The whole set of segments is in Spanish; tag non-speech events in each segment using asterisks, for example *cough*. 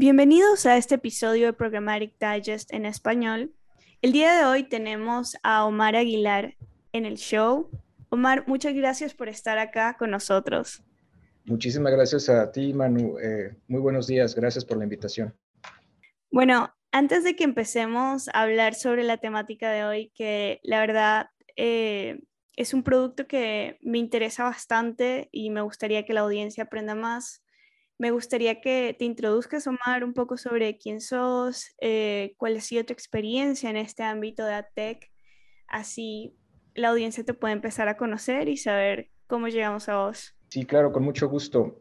Bienvenidos a este episodio de Programmatic Digest en español. El día de hoy tenemos a Omar Aguilar en el show. Omar, muchas gracias por estar acá con nosotros. Muchísimas gracias a ti, Manu. Eh, muy buenos días. Gracias por la invitación. Bueno, antes de que empecemos a hablar sobre la temática de hoy, que la verdad eh, es un producto que me interesa bastante y me gustaría que la audiencia aprenda más me gustaría que te introduzcas, Omar, un poco sobre quién sos, eh, cuál ha sido tu experiencia en este ámbito de AdTech. Así la audiencia te puede empezar a conocer y saber cómo llegamos a vos. Sí, claro, con mucho gusto.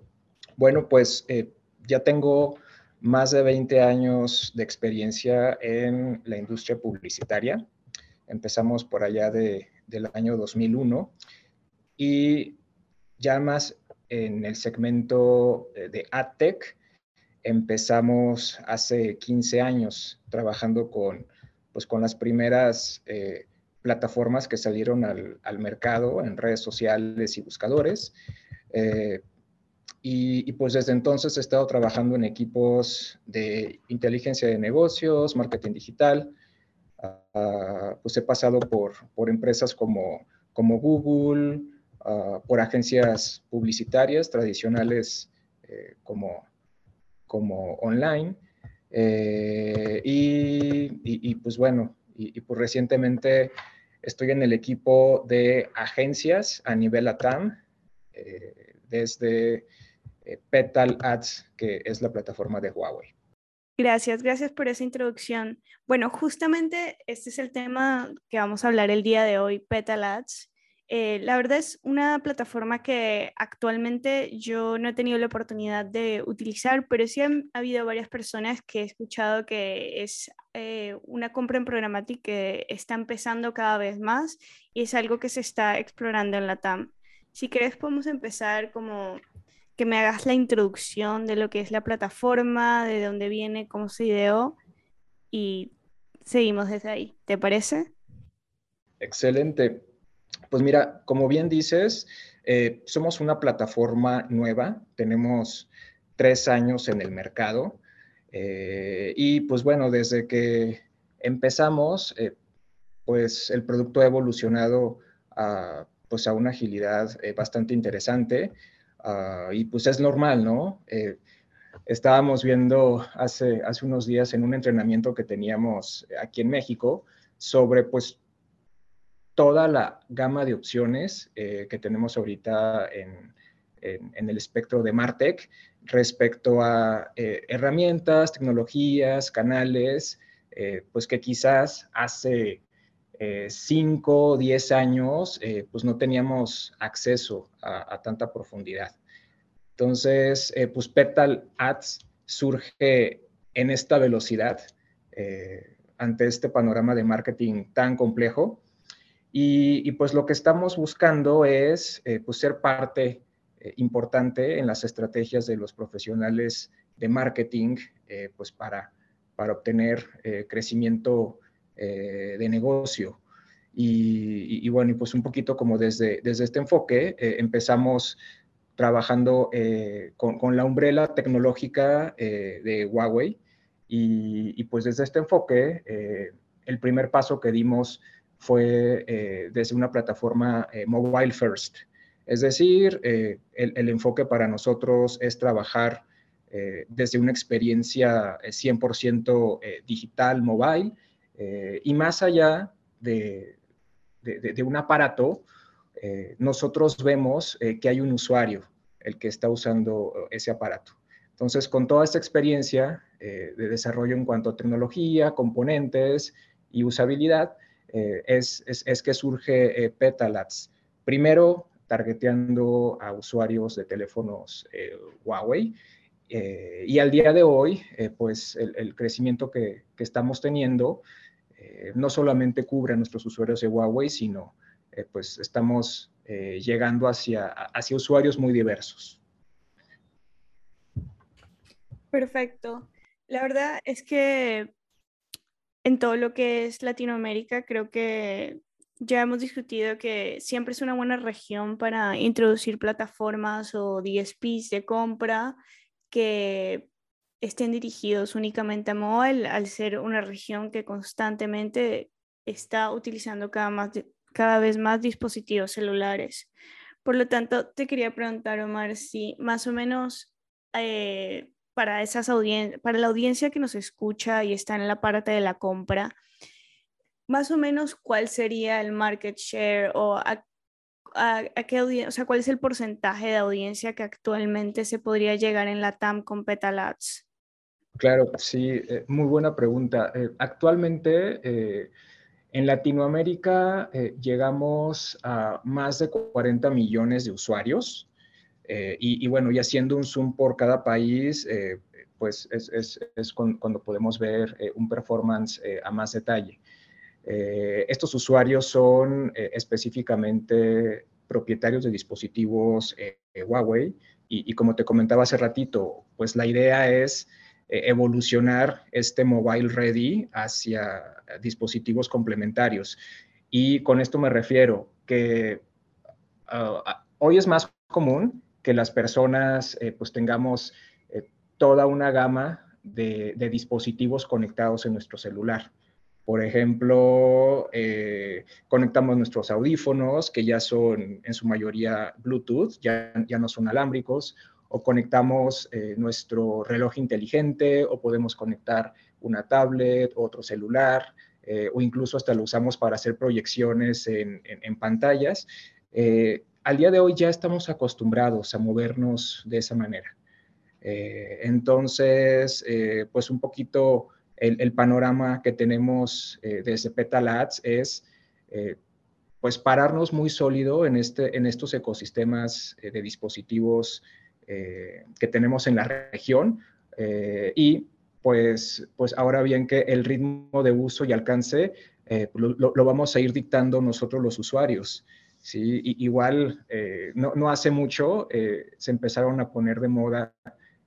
Bueno, pues eh, ya tengo más de 20 años de experiencia en la industria publicitaria. Empezamos por allá de, del año 2001 y ya más en el segmento eh, de AdTech. Empezamos hace 15 años trabajando con, pues, con las primeras eh, plataformas que salieron al, mercado en redes sociales y buscadores. Eh, y, pues desde entonces he estado trabajando en equipos de inteligencia de negocios, marketing digital. Ah, pues he pasado por, por empresas como, como Google, Por agencias publicitarias tradicionales eh, como, como online. Eh, y, pues bueno, y, pues recientemente estoy en el equipo de agencias a nivel ATAM, eh, desde Petal Ads, que es la plataforma de Huawei. Gracias, gracias por esa introducción. Bueno, justamente este es el tema que vamos a hablar el día de hoy, Petal Ads. Eh, la verdad es una plataforma que actualmente yo no he tenido la oportunidad de utilizar, pero sí han habido varias personas que he escuchado que es eh, una compra en programática que está empezando cada vez más y es algo que se está explorando en la TAM. Si querés podemos empezar como que me hagas la introducción de lo que es la plataforma, de dónde viene, cómo se ideó y seguimos desde ahí. ¿Te parece? Excelente. Pues mira, como bien dices, eh, somos una plataforma nueva, tenemos tres años en el mercado eh, y pues bueno, desde que empezamos, eh, pues el producto ha evolucionado a, pues a una agilidad bastante interesante ah, y pues es normal, ¿no? estábamos viendo hace, hace unos días en un entrenamiento que teníamos aquí en México sobre pues toda la gama de opciones eh, que tenemos ahorita en, el espectro de Martech respecto a eh, herramientas, tecnologías, canales, eh, pues que quizás hace 5 o 10 años pues no teníamos acceso a, tanta profundidad. Entonces, pues Petal Ads surge en esta velocidad ante este panorama de marketing tan complejo y, pues lo que estamos buscando es eh, pues ser parte eh, importante en las estrategias de los profesionales de marketing, eh, pues para, para obtener crecimiento de negocio. Y, bueno, y pues un poquito como desde, desde este enfoque empezamos trabajando con, con, la umbrela tecnológica de Huawei y, y, pues desde este enfoque el primer paso que dimos fue eh, desde una plataforma eh, mobile first. Es decir, eh, el, enfoque para nosotros es trabajar desde una experiencia 100% digital, mobile, y más allá de, de un aparato, nosotros vemos que hay un usuario el que está usando ese aparato. Entonces, con toda esta experiencia de desarrollo en cuanto a tecnología, componentes y usabilidad, eh, es, que surge eh, Petalats. Primero, targeteando a usuarios de teléfonos eh, Huawei. y al día de hoy, pues el, crecimiento que, estamos teniendo no solamente cubre a nuestros usuarios de Huawei, sino pues estamos llegando hacia, hacia usuarios muy diversos. Perfecto. La verdad es que en todo lo que es Latinoamérica, creo que ya hemos discutido que siempre es una buena región para introducir plataformas o DSPs de compra que estén dirigidos únicamente a mobile, al ser una región que constantemente está utilizando cada, más, cada vez más dispositivos celulares. Por lo tanto, te quería preguntar, Omar, si más o menos eh, para, esas para la audiencia que nos escucha y está en la parte de la compra, más o menos cuál sería el market share o a, qué audiencia, o sea, cuál es el porcentaje de audiencia que actualmente se podría llegar en la TAM con Petalats. Claro, sí, eh, muy buena pregunta. Eh, actualmente eh, en Latinoamérica llegamos a más de 40 millones de usuarios y, bueno, y haciendo un zoom por cada país, pues es, es, es, cuando podemos ver un performance a más detalle. estos usuarios son específicamente propietarios de dispositivos Huawei y, y como te comentaba hace ratito, pues la idea es eh, evolucionar este mobile ready hacia dispositivos complementarios. Y con esto me refiero que ah, hoy es más común que las personas eh, pues tengamos eh, toda una gama de, dispositivos conectados en nuestro celular. Por ejemplo, conectamos nuestros audífonos, que ya son en su mayoría Bluetooth, ya, ya no son alámbricos, o conectamos eh, nuestro reloj inteligente o podemos conectar una tablet, otro celular eh, o incluso hasta lo usamos para hacer proyecciones en, pantallas. Eh, al día de hoy ya estamos acostumbrados a movernos de esa manera. entonces, pues un poquito el, panorama que tenemos desde Petalats es pues pararnos muy sólido en, este, en estos ecosistemas de dispositivos eh, que tenemos en la región eh, y pues, pues ahora bien que el ritmo de uso y alcance eh, lo, vamos a ir dictando nosotros los usuarios. ¿Sí? igual, no, no, hace mucho se empezaron a poner de moda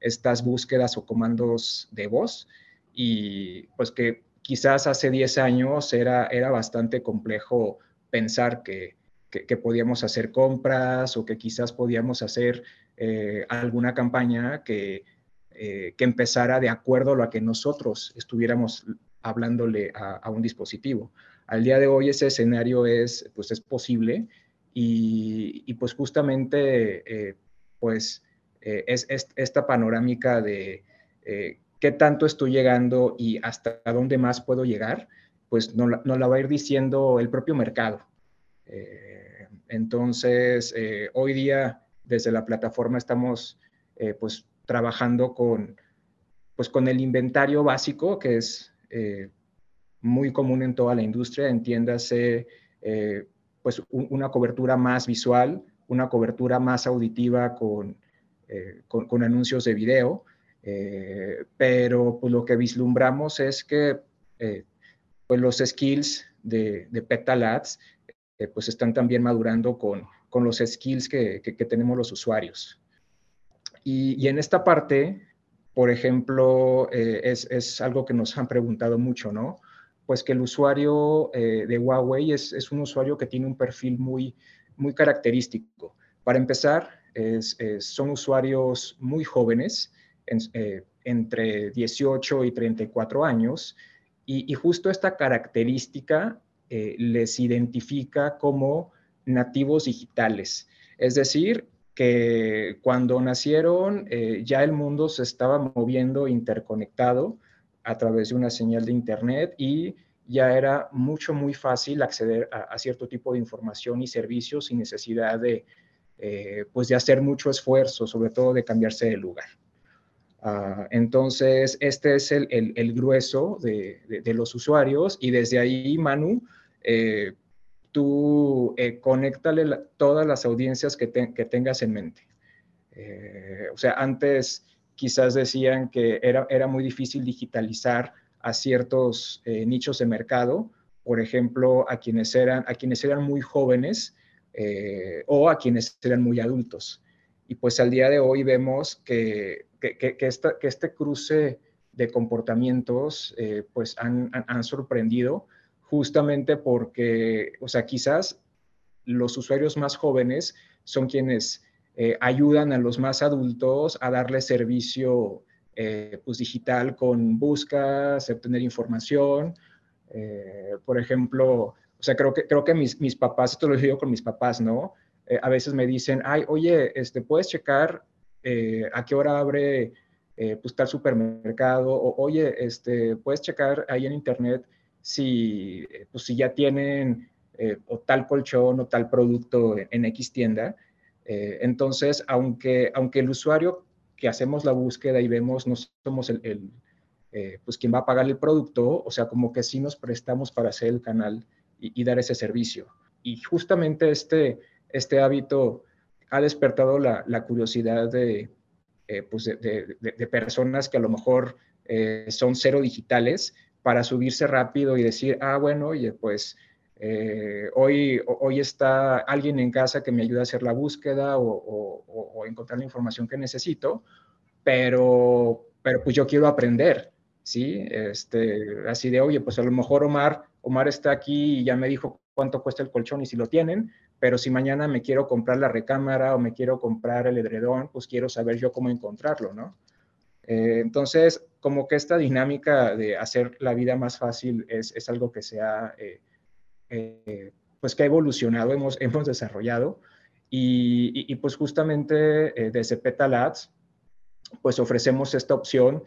estas búsquedas o comandos de voz y pues que quizás hace 10 años era, era bastante complejo pensar que, que, podíamos hacer compras o que quizás podíamos hacer eh, alguna campaña que, eh, que, empezara de acuerdo a lo que nosotros estuviéramos hablándole a, un dispositivo. Al día de hoy ese escenario es, pues es posible y, pues justamente eh, pues es, esta panorámica de qué tanto estoy llegando y hasta dónde más puedo llegar, pues nos no la va a ir diciendo el propio mercado. entonces, hoy día desde la plataforma estamos eh, pues trabajando con, pues con el inventario básico que es eh, muy común en toda la industria, entiéndase eh, pues una cobertura más visual, una cobertura más auditiva con, con, anuncios de video, pero pues lo que vislumbramos es que pues los skills de, de pues están también madurando con, con los skills que, tenemos los usuarios. Y, en esta parte, por ejemplo, eh, es, algo que nos han preguntado mucho, ¿no? Pues que el usuario eh, de Huawei es, un usuario que tiene un perfil muy, muy característico. Para empezar, son usuarios muy jóvenes, eh, entre 18 y 34 años, y, justo esta característica les identifica como nativos digitales. Es decir, que cuando nacieron eh, ya el mundo se estaba moviendo interconectado a través de una señal de Internet y ya era mucho, muy fácil acceder a, cierto tipo de información y servicios sin necesidad de, eh, pues de hacer mucho esfuerzo, sobre todo de cambiarse de lugar. Ah, entonces, este es el, grueso de, los usuarios y desde ahí, Manu, eh, tú eh, conéctale todas las audiencias que, tengas en mente. Eh, o sea, antes quizás decían que era, era muy difícil digitalizar a ciertos eh, nichos de mercado, por ejemplo, a quienes eran, a quienes eran muy jóvenes eh, o a quienes eran muy adultos. Y pues al día de hoy vemos que, que, este cruce de comportamientos pues han, han, han sorprendido justamente porque, o sea, quizás los usuarios más jóvenes son quienes eh, ayudan a los más adultos a darle servicio pues digital con búsquedas, obtener información. por ejemplo, o sea, creo que, creo que mis, mis papás, esto lo digo con mis papás, ¿no? a veces me dicen, ay, oye, este, ¿puedes checar a qué hora abre pues tal supermercado? O, oye, este, ¿puedes checar ahí en internet si, pues, si ya tienen eh, o tal colchón o tal producto en, X tienda. Eh, entonces, aunque, aunque el usuario que hacemos la búsqueda y vemos no somos el, eh, pues quien va a pagar el producto, o sea, como que sí nos prestamos para hacer el canal y, dar ese servicio. Y justamente este, este hábito ha despertado la, curiosidad de, pues de, de, personas que a lo mejor son cero digitales para subirse rápido y decir, ah, bueno, oye, pues eh, hoy, hoy está alguien en casa que me ayuda a hacer la búsqueda o, encontrar la información que necesito, pero, pero pues yo quiero aprender, ¿sí? Este, así de, oye, pues a lo mejor Omar, Omar está aquí y ya me dijo cuánto cuesta el colchón y si lo tienen, pero si mañana me quiero comprar la recámara o me quiero comprar el edredón, pues quiero saber yo cómo encontrarlo, ¿no? Eh, entonces, como que esta dinámica de hacer la vida más fácil es, es algo que se ha... Eh, eh, pues que ha evolucionado, hemos, hemos desarrollado. Y, pues justamente eh, desde Petalats, pues ofrecemos esta opción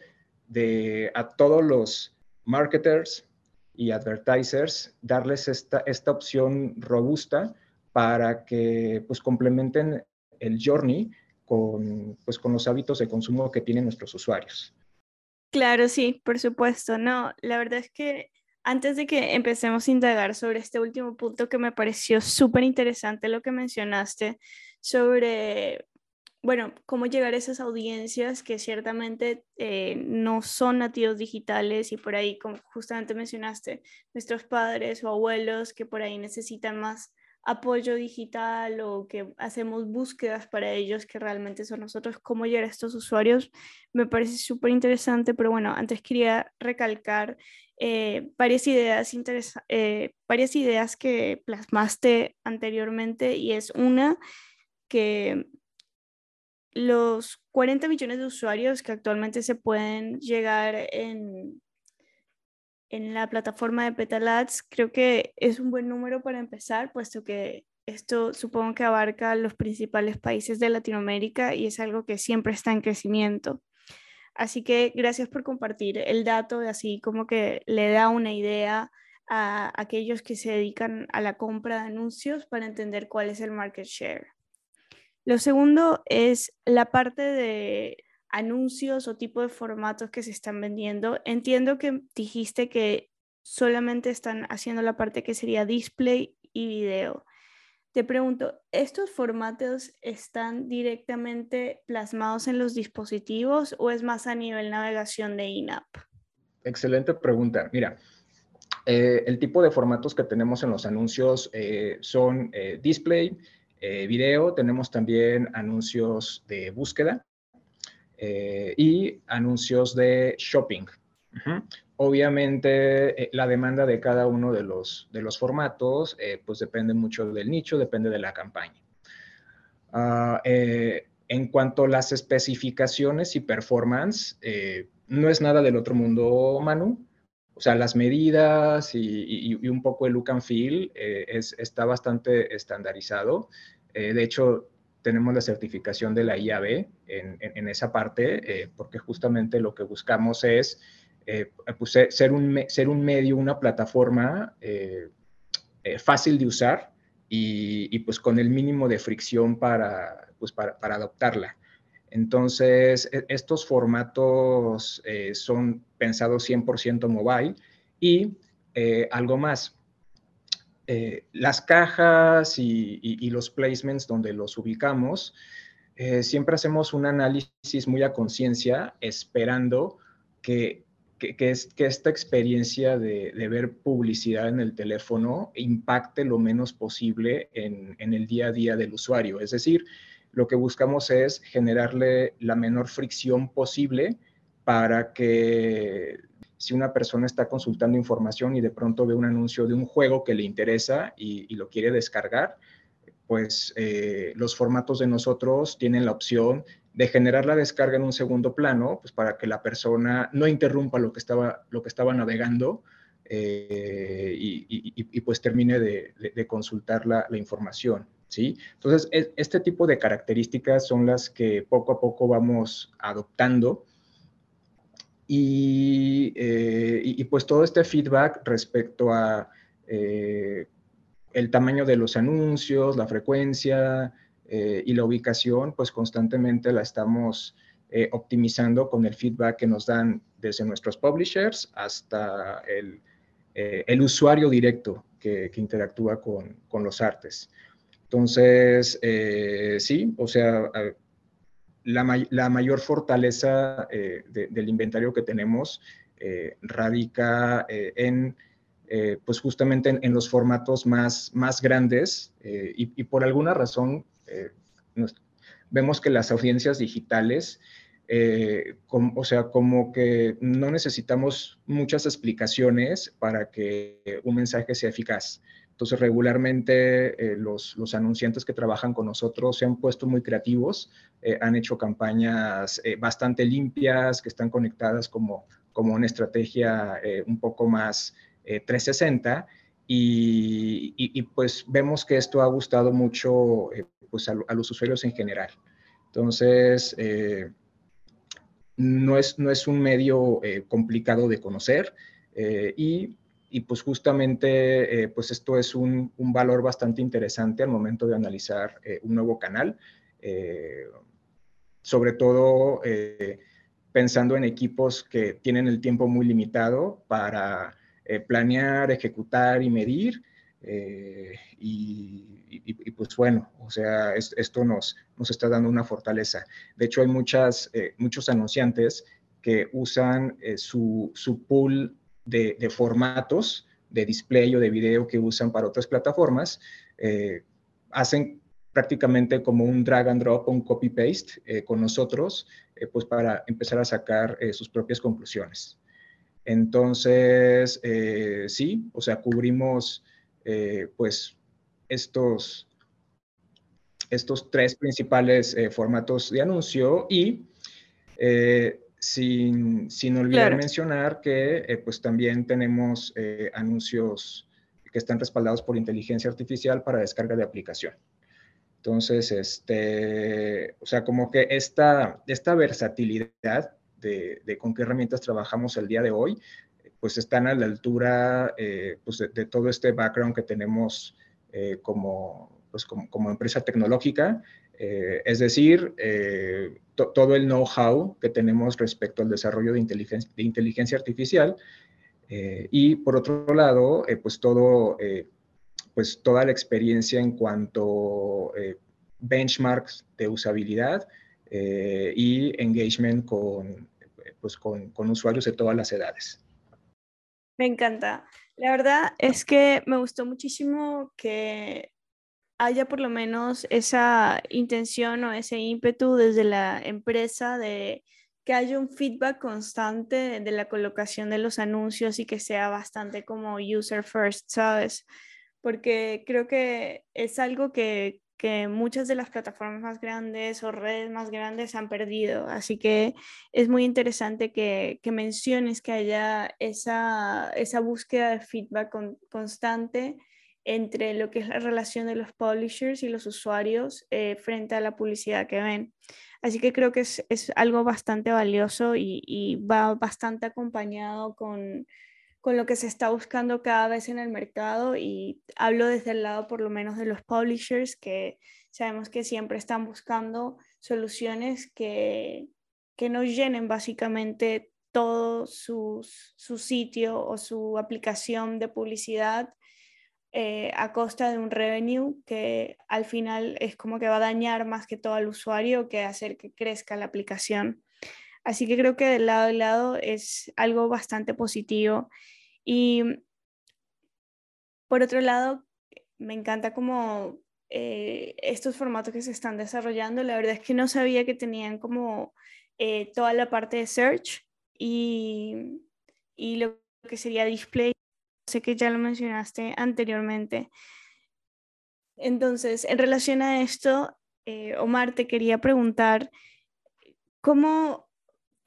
de a todos los marketers y advertisers darles esta, esta opción robusta para que pues complementen el journey con, pues, con los hábitos de consumo que tienen nuestros usuarios. Claro, sí, por supuesto. No, la verdad es que antes de que empecemos a indagar sobre este último punto que me pareció súper interesante lo que mencionaste sobre, bueno, cómo llegar a esas audiencias que ciertamente eh, no son nativos digitales y por ahí, como justamente mencionaste, nuestros padres o abuelos que por ahí necesitan más apoyo digital o que hacemos búsquedas para ellos que realmente son nosotros, cómo llegar a estos usuarios, me parece súper interesante, pero bueno, antes quería recalcar eh, varias, ideas eh, varias ideas que plasmaste anteriormente y es una que los 40 millones de usuarios que actualmente se pueden llegar en, en la plataforma de Petalads, creo que es un buen número para empezar, puesto que esto supongo que abarca los principales países de Latinoamérica y es algo que siempre está en crecimiento. Así que gracias por compartir el dato, así como que le da una idea a aquellos que se dedican a la compra de anuncios para entender cuál es el market share. Lo segundo es la parte de anuncios o tipo de formatos que se están vendiendo. Entiendo que dijiste que solamente están haciendo la parte que sería display y video. Te pregunto, ¿estos formatos están directamente plasmados en los dispositivos o es más a nivel navegación de in-app? Excelente pregunta. Mira, eh, el tipo de formatos que tenemos en los anuncios eh, son eh, display, video, tenemos también anuncios de búsqueda y anuncios de shopping. Obviamente, eh, la demanda de cada uno de los, de los formatos, eh, pues depende mucho del nicho, depende de la campaña. Ah, eh, en cuanto a las especificaciones y performance, no es nada del otro mundo, Manu. O sea, las medidas y, un poco el look and feel es, está bastante estandarizado. de hecho, tenemos la certificación de la IAB en, en esa parte, porque justamente lo que buscamos es eh, pues, ser, un, ser un medio, una plataforma eh, eh, fácil de usar y, pues con el mínimo de fricción para, pues para, adoptarla. Entonces, e, estos formatos son pensados 100% mobile y algo más. las cajas y, y, los placements donde los ubicamos, siempre hacemos un análisis muy a conciencia, esperando que que, es, que esta experiencia de, ver publicidad en el teléfono impacte lo menos posible en, el día a día del usuario. Es decir, lo que buscamos es generarle la menor fricción posible para que si una persona está consultando información y de pronto ve un anuncio de un juego que le interesa y, lo quiere descargar, pues eh, los formatos de nosotros tienen la opción de generar la descarga en un segundo plano, pues para que la persona no interrumpa lo que estaba, lo que estaba navegando eh, y, pues termine de, consultar la, información. ¿sí? Entonces, este tipo de características son las que poco a poco vamos adoptando. Y, eh, pues todo este feedback respecto a eh, el tamaño de los anuncios, la frecuencia, eh, y la ubicación, pues constantemente la estamos eh, optimizando con el feedback que nos dan desde nuestros publishers hasta el, eh, el usuario directo que, que interactúa con, con, los artes. Entonces, sí, o sea, la, la mayor fortaleza del inventario que tenemos radica en... pues justamente en, los formatos más, más grandes y, y, por alguna razón eh, vemos que las audiencias digitales, eh, o sea, como que no necesitamos muchas explicaciones para que un mensaje sea eficaz. Entonces, regularmente eh, los, los, anunciantes que trabajan con nosotros se han puesto muy creativos, han hecho campañas bastante limpias, que están conectadas como, como una estrategia un poco más 360. Y, y, pues vemos que esto ha gustado mucho pues, a, los usuarios en general. Entonces, eh, no, es, no es un medio eh, complicado de conocer eh, y, y, pues justamente pues esto es un, un, valor bastante interesante al momento de analizar un nuevo canal, sobre todo pensando en equipos que tienen el tiempo muy limitado para planear, ejecutar y medir eh, y, pues bueno, o sea, esto nos, nos está dando una fortaleza. De hecho, hay muchas, eh, muchos anunciantes que usan eh, su, su, pool de, de, formatos de display o de video que usan para otras plataformas, hacen prácticamente como un drag and drop un copy paste con nosotros, pues para empezar a sacar sus propias conclusiones. Entonces, sí, o sea, cubrimos eh, pues estos, estos tres principales eh, formatos de anuncio y eh, sin, sin, olvidar mencionar que pues también tenemos anuncios que están respaldados por inteligencia artificial para descarga de aplicación. Entonces, este, o sea, como que esta, esta versatilidad de, de, con qué herramientas trabajamos el día de hoy, pues están a la altura eh, pues de, todo este background que tenemos eh, como, pues como, empresa tecnológica, eh, es decir, todo el know-how que tenemos respecto al desarrollo de inteligencia, de inteligencia artificial y por otro lado, pues, todo, pues toda la experiencia en cuanto benchmarks de usabilidad y engagement con, pues, con, con usuarios de todas las edades. Me encanta. La verdad es que me gustó muchísimo que haya por lo menos esa intención o ese ímpetu desde la empresa de que haya un feedback constante de la colocación de los anuncios y que sea bastante como user first, ¿sabes? Porque creo que es algo que que muchas de las plataformas más grandes o redes más grandes han perdido. Así que es muy interesante que, menciones que haya esa, esa búsqueda de feedback constante entre lo que es la relación de los publishers y los usuarios eh, frente a la publicidad que ven. Así que creo que es, algo bastante valioso y va bastante acompañado con, con lo que se está buscando cada vez en el mercado y hablo desde el lado por lo menos de los publishers que sabemos que siempre están buscando soluciones que, que nos llenen básicamente todo su, su sitio o su aplicación de publicidad eh, a costa de un revenue que al final es como que va a dañar más que todo al usuario que hacer que crezca la aplicación. Así que creo que del lado de lado es algo bastante positivo. Y por otro lado, me encanta como eh, estos formatos que se están desarrollando. La verdad es que no sabía que tenían como eh, toda la parte de search y, y lo que sería display. Sé que ya lo mencionaste anteriormente. Entonces, en relación a esto, eh, Omar, te quería preguntar ¿cómo,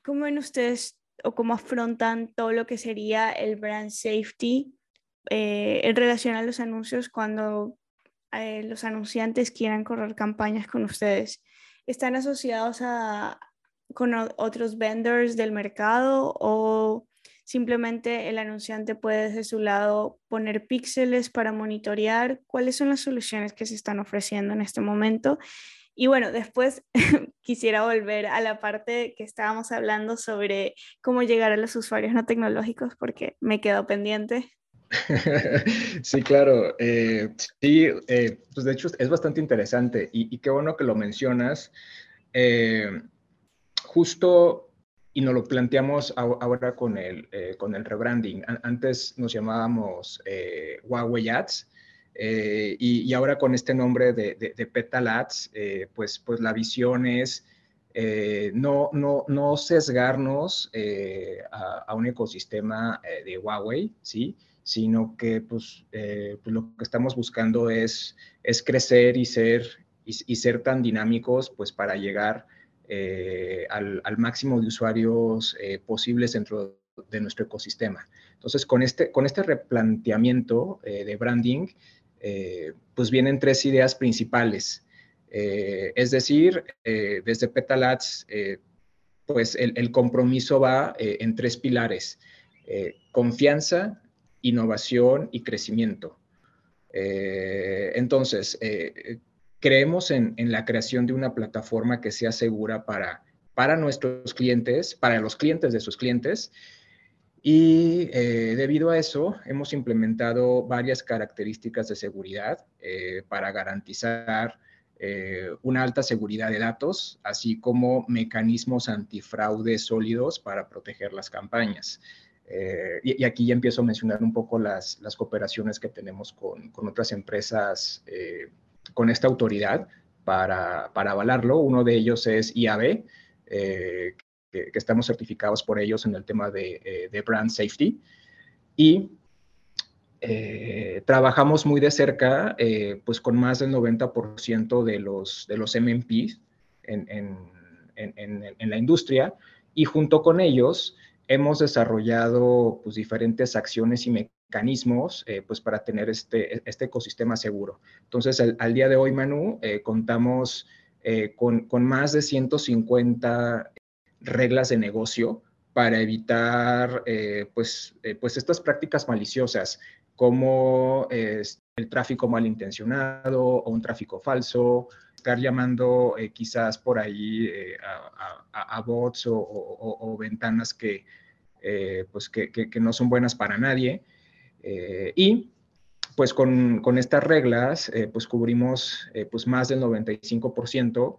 ¿cómo ven ustedes o cómo afrontan todo lo que sería el brand safety eh, en relación a los anuncios cuando eh, los anunciantes quieran correr campañas con ustedes? ¿Están asociados a, con otros vendors del mercado o simplemente el anunciante puede desde su lado poner píxeles para monitorear cuáles son las soluciones que se están ofreciendo en este momento? Y bueno, después *laughs* quisiera volver a la parte que estábamos hablando sobre cómo llegar a los usuarios no tecnológicos porque me quedó pendiente. *laughs* Sí, claro. Eh, sí, eh, pues de hecho es bastante interesante y, qué bueno que lo mencionas. Eh, justo, y nos lo planteamos ahora con el, con el rebranding. Antes nos llamábamos Huawei Ads. Y, ahora con este nombre de, de, Petal Ads, pues, pues la visión es no, no, no sesgarnos a, un ecosistema de Huawei, ¿sí? sino que pues, eh, pues, lo que estamos buscando es, es crecer y ser, y, ser tan dinámicos pues, para llegar eh, al, máximo de usuarios eh, posibles dentro de nuestro ecosistema. Entonces, con este, con este replanteamiento de branding, pues vienen tres ideas principales. es decir, desde Petalats, pues el, compromiso va en tres pilares. confianza, innovación y crecimiento. Eh, entonces, eh, creemos en, la creación de una plataforma que sea segura para, para nuestros clientes, para los clientes de sus clientes. Y eh, debido a eso, hemos implementado varias características de seguridad para garantizar una alta seguridad de datos, así como mecanismos antifraude sólidos para proteger las campañas. Eh, y, aquí ya empiezo a mencionar un poco las, las cooperaciones que tenemos con, con otras empresas eh, con esta autoridad para, para, avalarlo. Uno de ellos es IAB, eh, que, estamos certificados por ellos en el tema de, de brand safety. Y trabajamos muy de cerca, pues con más del 90% de los, de los MMP en, en, en, en la industria. Y junto con ellos, hemos desarrollado pues, diferentes acciones y mecanismos eh, pues, para tener este, este ecosistema seguro. Entonces, al, día de hoy, Manu, eh, contamos eh, con, con, más de 150 reglas de negocio para evitar pues, pues estas prácticas maliciosas como el tráfico malintencionado o un tráfico falso, estar llamando quizás por ahí a, bots o, ventanas que, pues que, no son buenas para nadie. y pues con, con, estas reglas, pues cubrimos pues más del 95%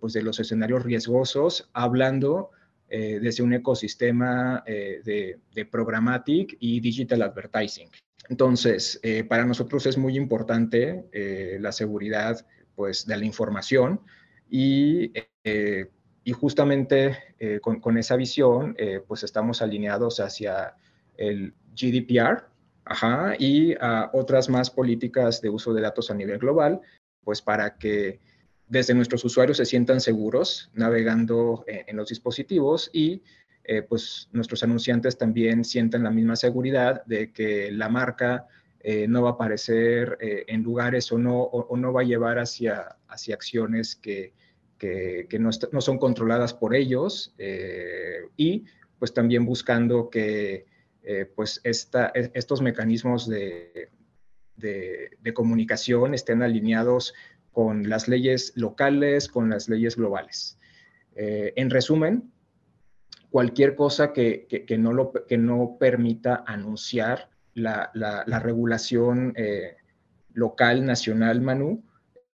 pues de los escenarios riesgosos, hablando desde un ecosistema de, de programmatic y digital advertising. Entonces, para nosotros es muy importante la seguridad pues, de la información y, eh, y justamente eh, con, esa visión, eh, pues estamos alineados hacia el GDPR ajá, y a otras más políticas de uso de datos a nivel global, pues para que desde nuestros usuarios se sientan seguros navegando en, los dispositivos y pues nuestros anunciantes también sientan la misma seguridad de que la marca eh, no va a aparecer eh, en lugares o no, o, no va a llevar hacia, hacia acciones que, que, no, no, son controladas por ellos eh, y pues también buscando que pues esta, e, estos mecanismos de, de, comunicación estén alineados con las leyes locales, con las leyes globales. en resumen, cualquier cosa que, que, no lo, que no permita anunciar la, regulación eh, local, nacional, Manu,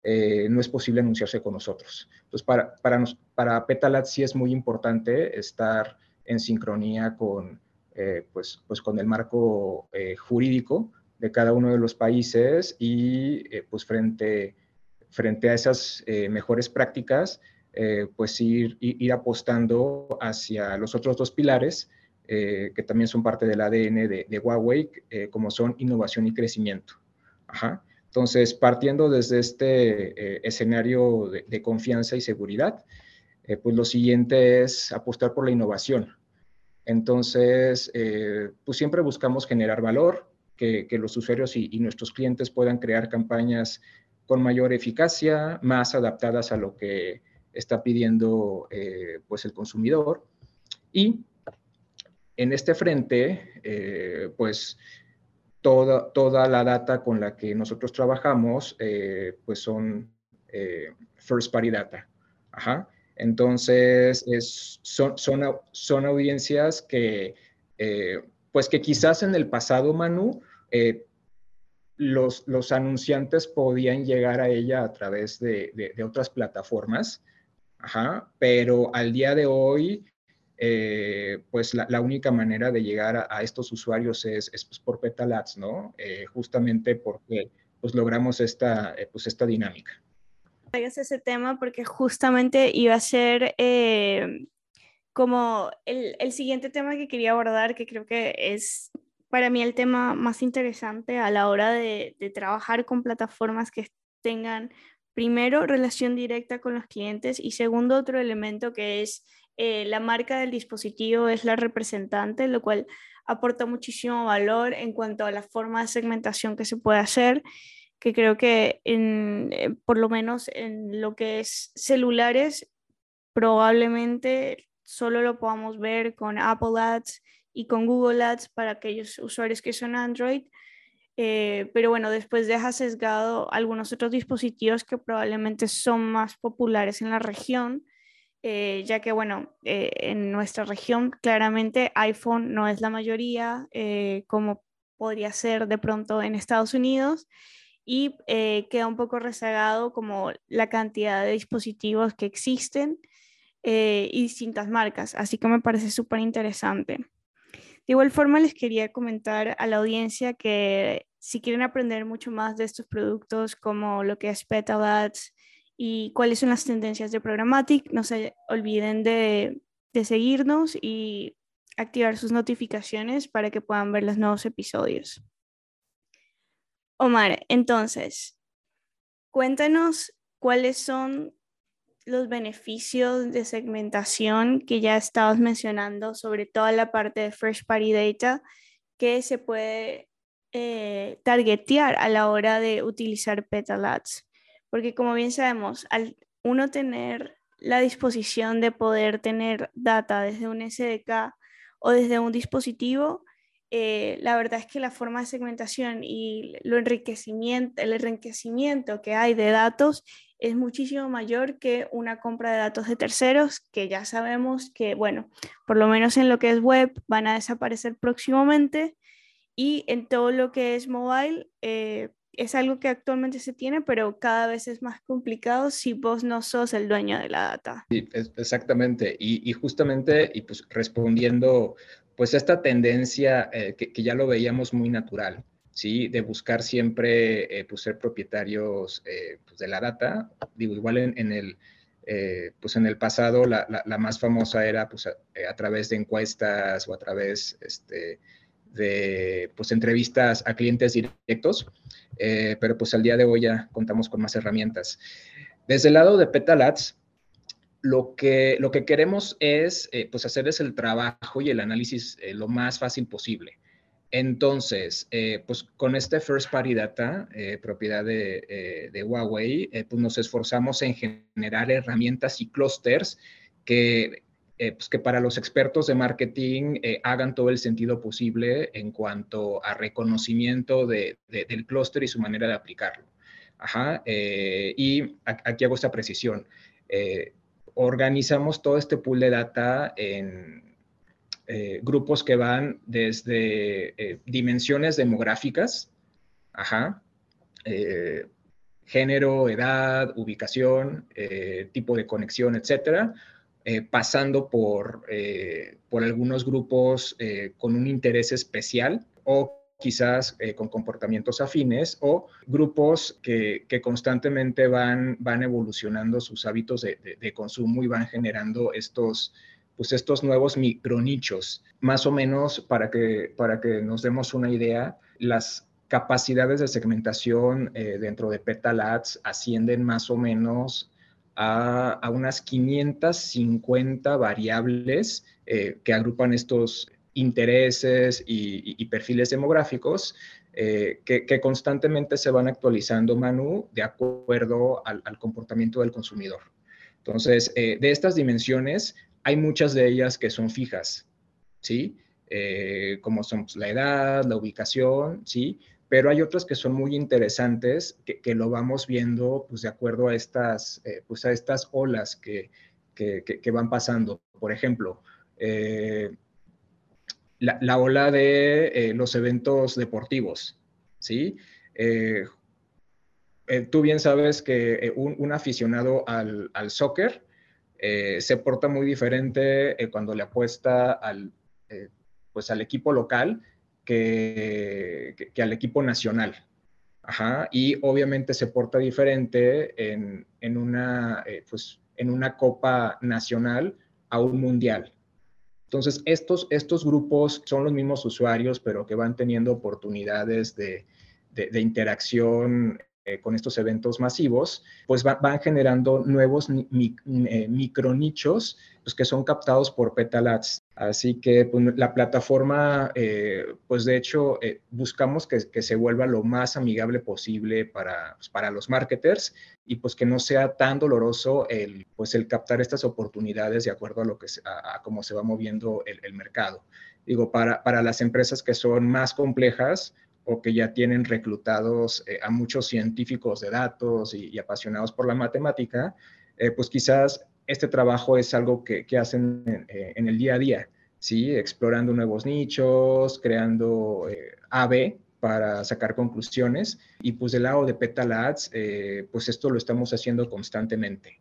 eh, no es posible anunciarse con nosotros. Entonces, para, para, para Petalat sí es muy importante estar en sincronía con, eh, pues, pues con el marco jurídico de cada uno de los países y pues frente, frente a esas mejores prácticas, pues ir, apostando hacia los otros dos pilares, eh, que también son parte del ADN de, Huawei, eh, como son innovación y crecimiento. Entonces, partiendo desde este eh, escenario de, confianza y seguridad, pues lo siguiente es apostar por la innovación. Entonces, pues siempre buscamos generar valor, que, los usuarios y, nuestros clientes puedan crear campañas con mayor eficacia, más adaptadas a lo que está pidiendo pues el consumidor. Y en este frente, pues toda, toda la data con la que nosotros trabajamos, eh, pues son eh, first party data. Ajá. Entonces, es, son, son, son, audiencias que, eh, pues que quizás en el pasado, Manu, los, los, anunciantes podían llegar a ella a través de, de, de otras plataformas, Ajá, pero al día de hoy eh, pues la, única manera de llegar a, estos usuarios es, pues, por Petal Ads, ¿no? Eh, justamente porque pues logramos esta, eh, pues esta dinámica. ese tema porque justamente iba a ser como el, el, siguiente tema que quería abordar, que creo que es para mí el tema más interesante a la hora de, trabajar con plataformas que tengan primero relación directa con los clientes y segundo otro elemento que es eh, la marca del dispositivo es la representante, lo cual aporta muchísimo valor en cuanto a la forma de segmentación que se puede hacer, que creo que eh, por lo menos en lo que es celulares, probablemente solo lo podamos ver con Apple Ads y con Google Ads para aquellos usuarios que son Android. Eh, pero bueno, después deja sesgado algunos otros dispositivos que probablemente son más populares en la región eh, ya que, bueno, eh, en nuestra región claramente iPhone no es la mayoría, eh, como podría ser de pronto en Estados Unidos, y queda un poco rezagado como la cantidad de dispositivos que existen y distintas marcas, así que me parece súper interesante. De igual forma, les quería comentar a la audiencia que si quieren aprender mucho más de estos productos como lo que es Petal Ads, y cuáles son las tendencias de Programmatic. No se olviden de, de seguirnos y activar sus notificaciones para que puedan ver los nuevos episodios. Omar, entonces, cuéntanos cuáles son los beneficios de segmentación que ya estabas mencionando, sobre toda la parte de Fresh Party Data, que se puede eh, targetear a la hora de utilizar Petal Ads. Porque como bien sabemos, al uno tener la disposición de poder tener data desde un SDK o desde un dispositivo, eh, la verdad es que la forma de segmentación y lo enriquecimiento, el enriquecimiento que hay de datos es muchísimo mayor que una compra de datos de terceros, que ya sabemos que, bueno, por lo menos en lo que es web van a desaparecer próximamente y en todo lo que es mobile, eh, es algo que actualmente se tiene, pero cada vez es más complicado si vos no sos el dueño de la data. Sí, exactamente. Y, justamente, y pues respondiendo, pues esta tendencia eh, que, ya lo veíamos muy natural, ¿sí? De buscar siempre, eh, pues ser propietarios eh, pues, de la data. Digo, igual en, el... pues en el pasado la, más famosa era pues a, través de encuestas o a través este, de pues, entrevistas a clientes directos, eh, pero pues al día de hoy ya contamos con más herramientas. Desde el lado de Petalats, lo que, lo que queremos es eh, pues hacerles el trabajo y el análisis eh, lo más fácil posible. Entonces, pues con este First Party Data, propiedad de, de Huawei, pues nos esforzamos en generar herramientas y clústeres que eh, pues que para los expertos de marketing eh, hagan todo el sentido posible en cuanto a reconocimiento de, del clúster y su manera de aplicarlo. Ajá, eh, y aquí hago esta precisión. organizamos todo este pool de data en grupos que van desde dimensiones demográficas, ajá, género, edad, ubicación, tipo de conexión, etcétera, eh, pasando por, eh, por algunos grupos eh, con un interés especial o quizás con comportamientos afines o grupos que, que, constantemente van, van evolucionando sus hábitos de, de, consumo y van generando estos, pues estos nuevos micronichos. Más o menos para que, para que nos demos una idea, las capacidades de segmentación dentro de Petal Ads ascienden más o menos a, unas 550 variables eh, que agrupan estos intereses y, perfiles demográficos eh, que, constantemente se van actualizando, Manu, de acuerdo al, comportamiento del consumidor. Entonces, de estas dimensiones, hay muchas de ellas que son fijas, ¿sí? como son pues, la edad, la ubicación, ¿sí? pero hay otras que son muy interesantes, que, lo vamos viendo pues, de acuerdo a estas, eh, pues, a estas olas que, que, van pasando. Por ejemplo, eh, la, ola de eh, los eventos deportivos, ¿sí? tú bien sabes que un, aficionado al, al soccer se porta muy diferente cuando le apuesta al, pues, al equipo local que, al equipo nacional. Y obviamente se porta diferente en, en, una, eh, pues, en una Copa Nacional a un Mundial. Entonces, estos, estos grupos son los mismos usuarios, pero que van teniendo oportunidades de, de, interacción eh, con estos eventos masivos, pues van generando nuevos eh, micronichos pues, que son captados por Petalats. Así que pues, la plataforma, eh, pues de hecho, eh, buscamos que, se vuelva lo más amigable posible para, pues, para los marketers y pues que no sea tan doloroso el, pues, el captar estas oportunidades de acuerdo a, lo que, a, cómo se va moviendo el, mercado. Digo, para, para las empresas que son más complejas, o que ya tienen reclutados eh, a muchos científicos de datos y, apasionados por la matemática, pues quizás este trabajo es algo que, hacen eh, en, el día a día, ¿sí? Explorando nuevos nichos, creando eh, AB para sacar conclusiones. Y pues del lado de Petal Ads, eh, pues esto lo estamos haciendo constantemente.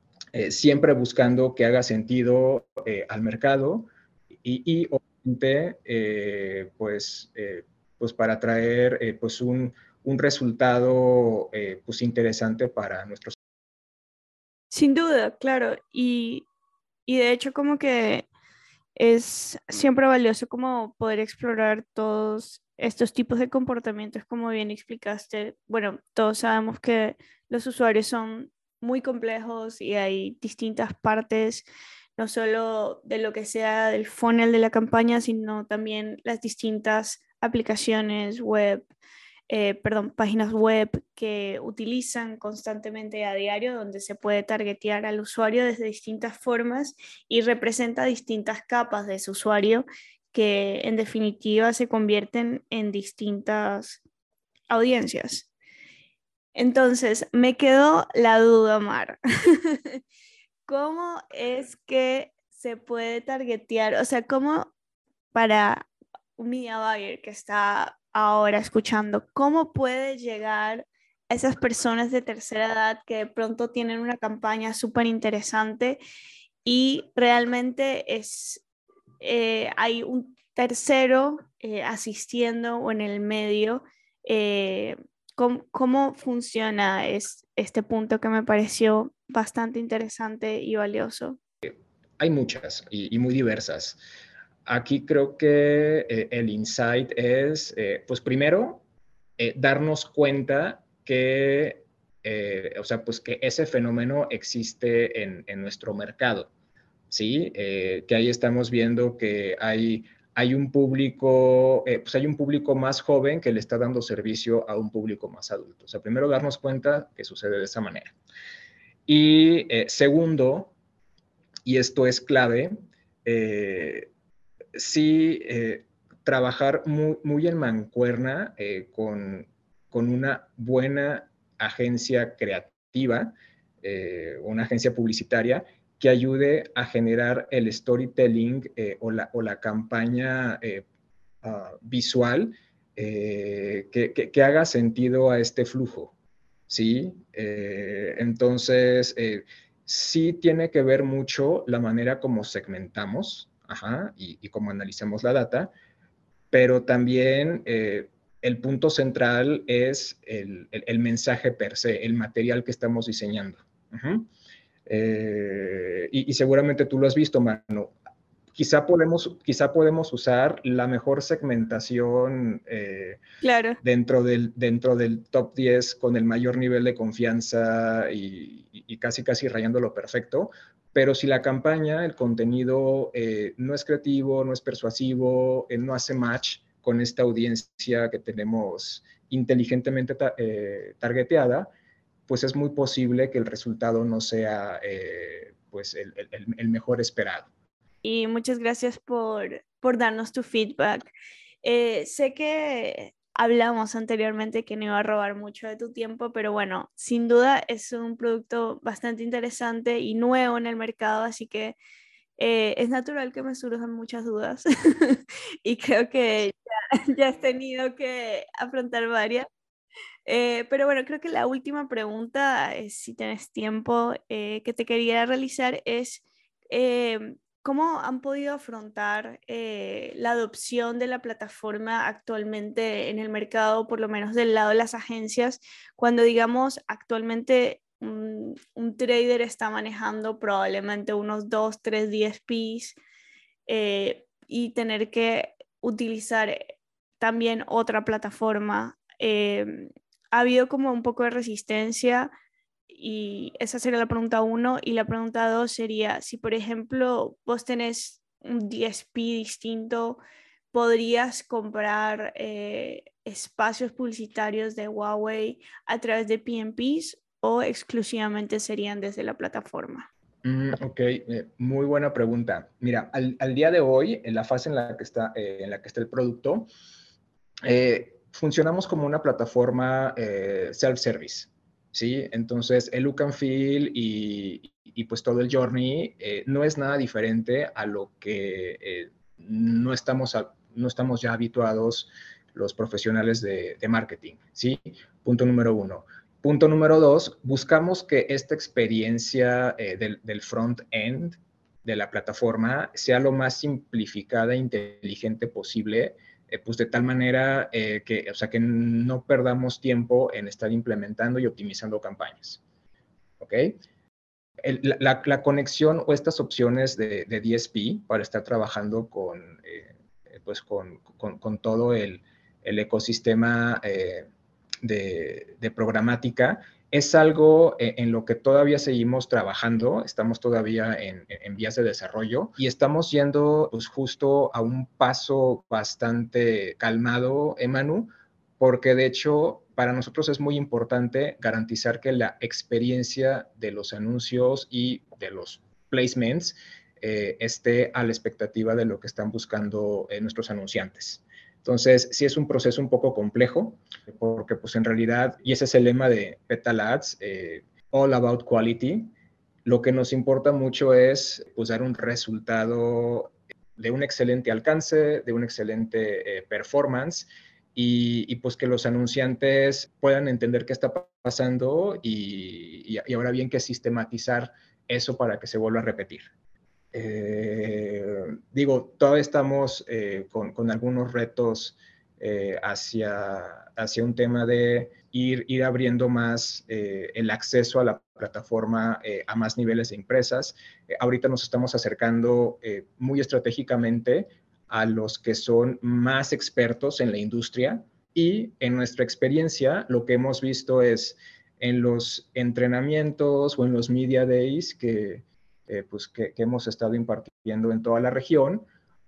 siempre buscando que haga sentido al mercado y obviamente, pues, pues para traer pues un, un resultado pues interesante para nuestros sin duda, claro. Y, de hecho como que es siempre valioso como poder explorar todos estos tipos de comportamientos, como bien explicaste. Bueno, todos sabemos que los usuarios son muy complejos y hay distintas partes, no solo de lo que sea del funnel de la campaña, sino también las distintas aplicaciones web, eh, perdón, páginas web que utilizan constantemente a diario, donde se puede targetear al usuario desde distintas formas y representa distintas capas de ese usuario que en definitiva se convierten en distintas audiencias. Entonces, me quedó la duda, Mar. *laughs* ¿Cómo es que se puede targetear? O sea, ¿cómo para media buyer que está ahora escuchando, ¿cómo puede llegar a esas personas de tercera edad que de pronto tienen una campaña súper interesante y realmente es, eh, hay un tercero eh, asistiendo o en el medio? Eh, ¿cómo, funciona es, este punto que me pareció bastante interesante y valioso? Hay muchas y muy diversas. Aquí creo que eh, el insight es, eh, pues primero, eh, darnos cuenta que, o sea, pues que ese fenómeno existe en, nuestro mercado, ¿sí? que ahí estamos viendo que hay, hay un público, pues hay un público más joven que le está dando servicio a un público más adulto. O sea, primero darnos cuenta que sucede de esa manera. Y segundo, y esto es clave, sí eh, trabajar muy, en mancuerna eh, con, una buena agencia creativa, eh, una agencia publicitaria que ayude a generar el storytelling o, la, o, la, campaña ah, visual que, haga sentido a este flujo. ¿sí? entonces, sí tiene que ver mucho la manera como segmentamos ajá, y, y cómo analicemos la data, pero también eh, el punto central es el, mensaje per se, el material que estamos diseñando. Eh, y, seguramente tú lo has visto, Manu. Quizá podemos, quizá podemos usar la mejor segmentación eh, dentro, del, dentro del top 10 con el mayor nivel de confianza y, y casi casi rayando lo perfecto, pero si la campaña, el contenido no es creativo, no es persuasivo, no hace match con esta audiencia que tenemos inteligentemente targeteada, pues es muy posible que el resultado no sea pues el, el, mejor esperado. Y muchas gracias por, por darnos tu feedback. Eh, sé que hablamos anteriormente que no iba a robar mucho de tu tiempo, pero bueno, sin duda es un producto bastante interesante y nuevo en el mercado, así que eh, es natural que me surjan muchas dudas *laughs* y creo que ya, ya, has tenido que afrontar varias. Eh, pero bueno, creo que la última pregunta, si tienes tiempo, que te quería realizar es, ¿Cómo han podido afrontar eh, la adopción de la plataforma actualmente en el mercado, por lo menos del lado de las agencias, cuando digamos actualmente un, trader está manejando probablemente unos 2, 3 DSPs eh, y tener que utilizar también otra plataforma? Eh, ha habido como un poco de resistencia y esa sería la pregunta uno. Y la pregunta dos sería, si por ejemplo vos tenés un DSP distinto, ¿podrías comprar eh, espacios publicitarios de Huawei a través de PMPs o exclusivamente serían desde la plataforma? Mm, ok, eh, muy buena pregunta. Mira, al, día de hoy, en la fase en la que está, eh, en la que está el producto, funcionamos como una plataforma self-service. ¿Sí? Entonces, el look and feel y, pues todo el journey eh, no es nada diferente a lo que eh, no, estamos no estamos ya habituados los profesionales de, marketing, ¿sí? Punto número uno. Punto número dos, buscamos que esta experiencia eh, del, del front-end de la plataforma sea lo más simplificada e inteligente posible eh, pues de tal manera eh, que, o sea, que no perdamos tiempo en estar implementando y optimizando campañas. ¿Ok? la, conexión o estas opciones de, DSP para estar trabajando con, eh, pues con, con, todo el, el ecosistema de, de, programática es algo eh, en lo que todavía seguimos trabajando, estamos todavía en, vías de desarrollo y estamos yendo pues, justo a un paso bastante calmado, Emanu, porque de hecho para nosotros es muy importante garantizar que la experiencia de los anuncios y de los placements eh, esté a la expectativa de lo que están buscando eh, nuestros anunciantes. Entonces, sí es un proceso un poco complejo, porque pues en realidad, y ese es el lema de Petal Ads, eh, all about quality, lo que nos importa mucho es pues, dar un resultado de un excelente alcance, de un excelente eh, performance y, pues que los anunciantes puedan entender qué está pasando y, y ahora bien que sistematizar eso para que se vuelva a repetir. Eh, digo, todavía estamos eh, con, algunos retos eh, hacia, hacia un tema de ir, ir abriendo más el acceso a la plataforma a más niveles de empresas. ahorita nos estamos acercando muy estratégicamente a los que son más expertos en la industria y en nuestra experiencia lo que hemos visto es en los entrenamientos o en los media days que, eh, pues, que, hemos estado impartiendo en toda la región,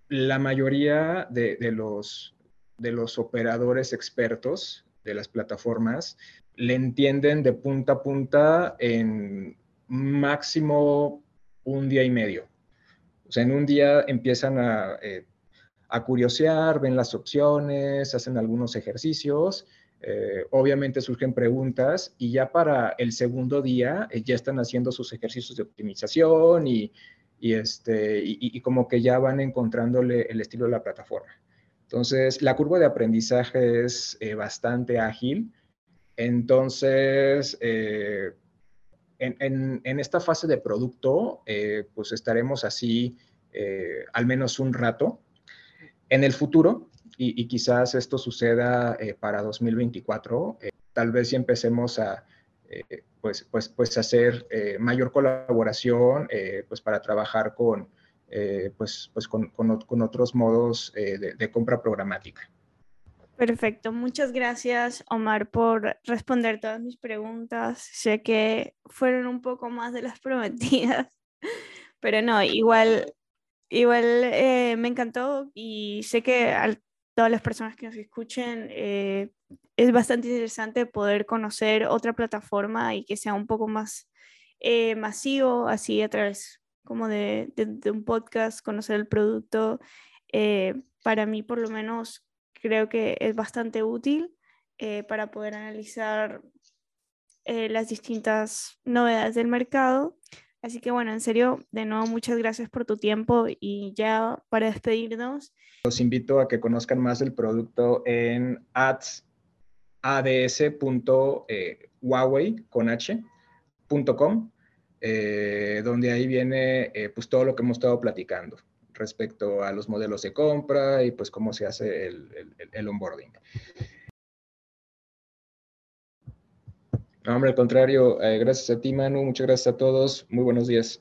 la mayoría de, los, de los operadores expertos de las plataformas le entienden de punta a punta en máximo un día y medio. O sea, en un día empiezan a, eh, a curiosear, ven las opciones, hacen algunos ejercicios eh, obviamente surgen preguntas y ya para el segundo día eh, ya están haciendo sus ejercicios de optimización y, este, y, como que ya van encontrándole el estilo de la plataforma. Entonces, la curva de aprendizaje es eh, bastante ágil. Entonces, en, en, esta fase de producto, pues estaremos así al menos un rato. En el futuro, y, quizás esto suceda eh, para 2024. Eh, tal vez si empecemos a eh, pues, pues, pues hacer mayor colaboración pues para trabajar con, pues, pues con, con, otros modos de, compra programática. Perfecto, muchas gracias Omar por responder todas mis preguntas. Sé que fueron un poco más de las *laughs* prometidas, pero no, igual, igual eh, me encantó y sé que a todas las personas que nos escuchen eh, es bastante interesante poder conocer otra plataforma y que sea un poco más eh, masivo, así a través como de, un podcast, conocer el producto. para mí por lo menos creo que es bastante útil eh, para poder analizar eh, las distintas novedades del mercado. Así que bueno, en serio, de nuevo muchas gracias por tu tiempo y ya para despedirnos. Los invito a que conozcan más el producto en ads, ads.huawei con eh, donde ahí viene pues todo lo que hemos estado platicando respecto a los modelos de compra y pues cómo se hace el, onboarding. No, hombre, al contrario, eh, gracias a ti, Manu, muchas gracias a todos, muy buenos días.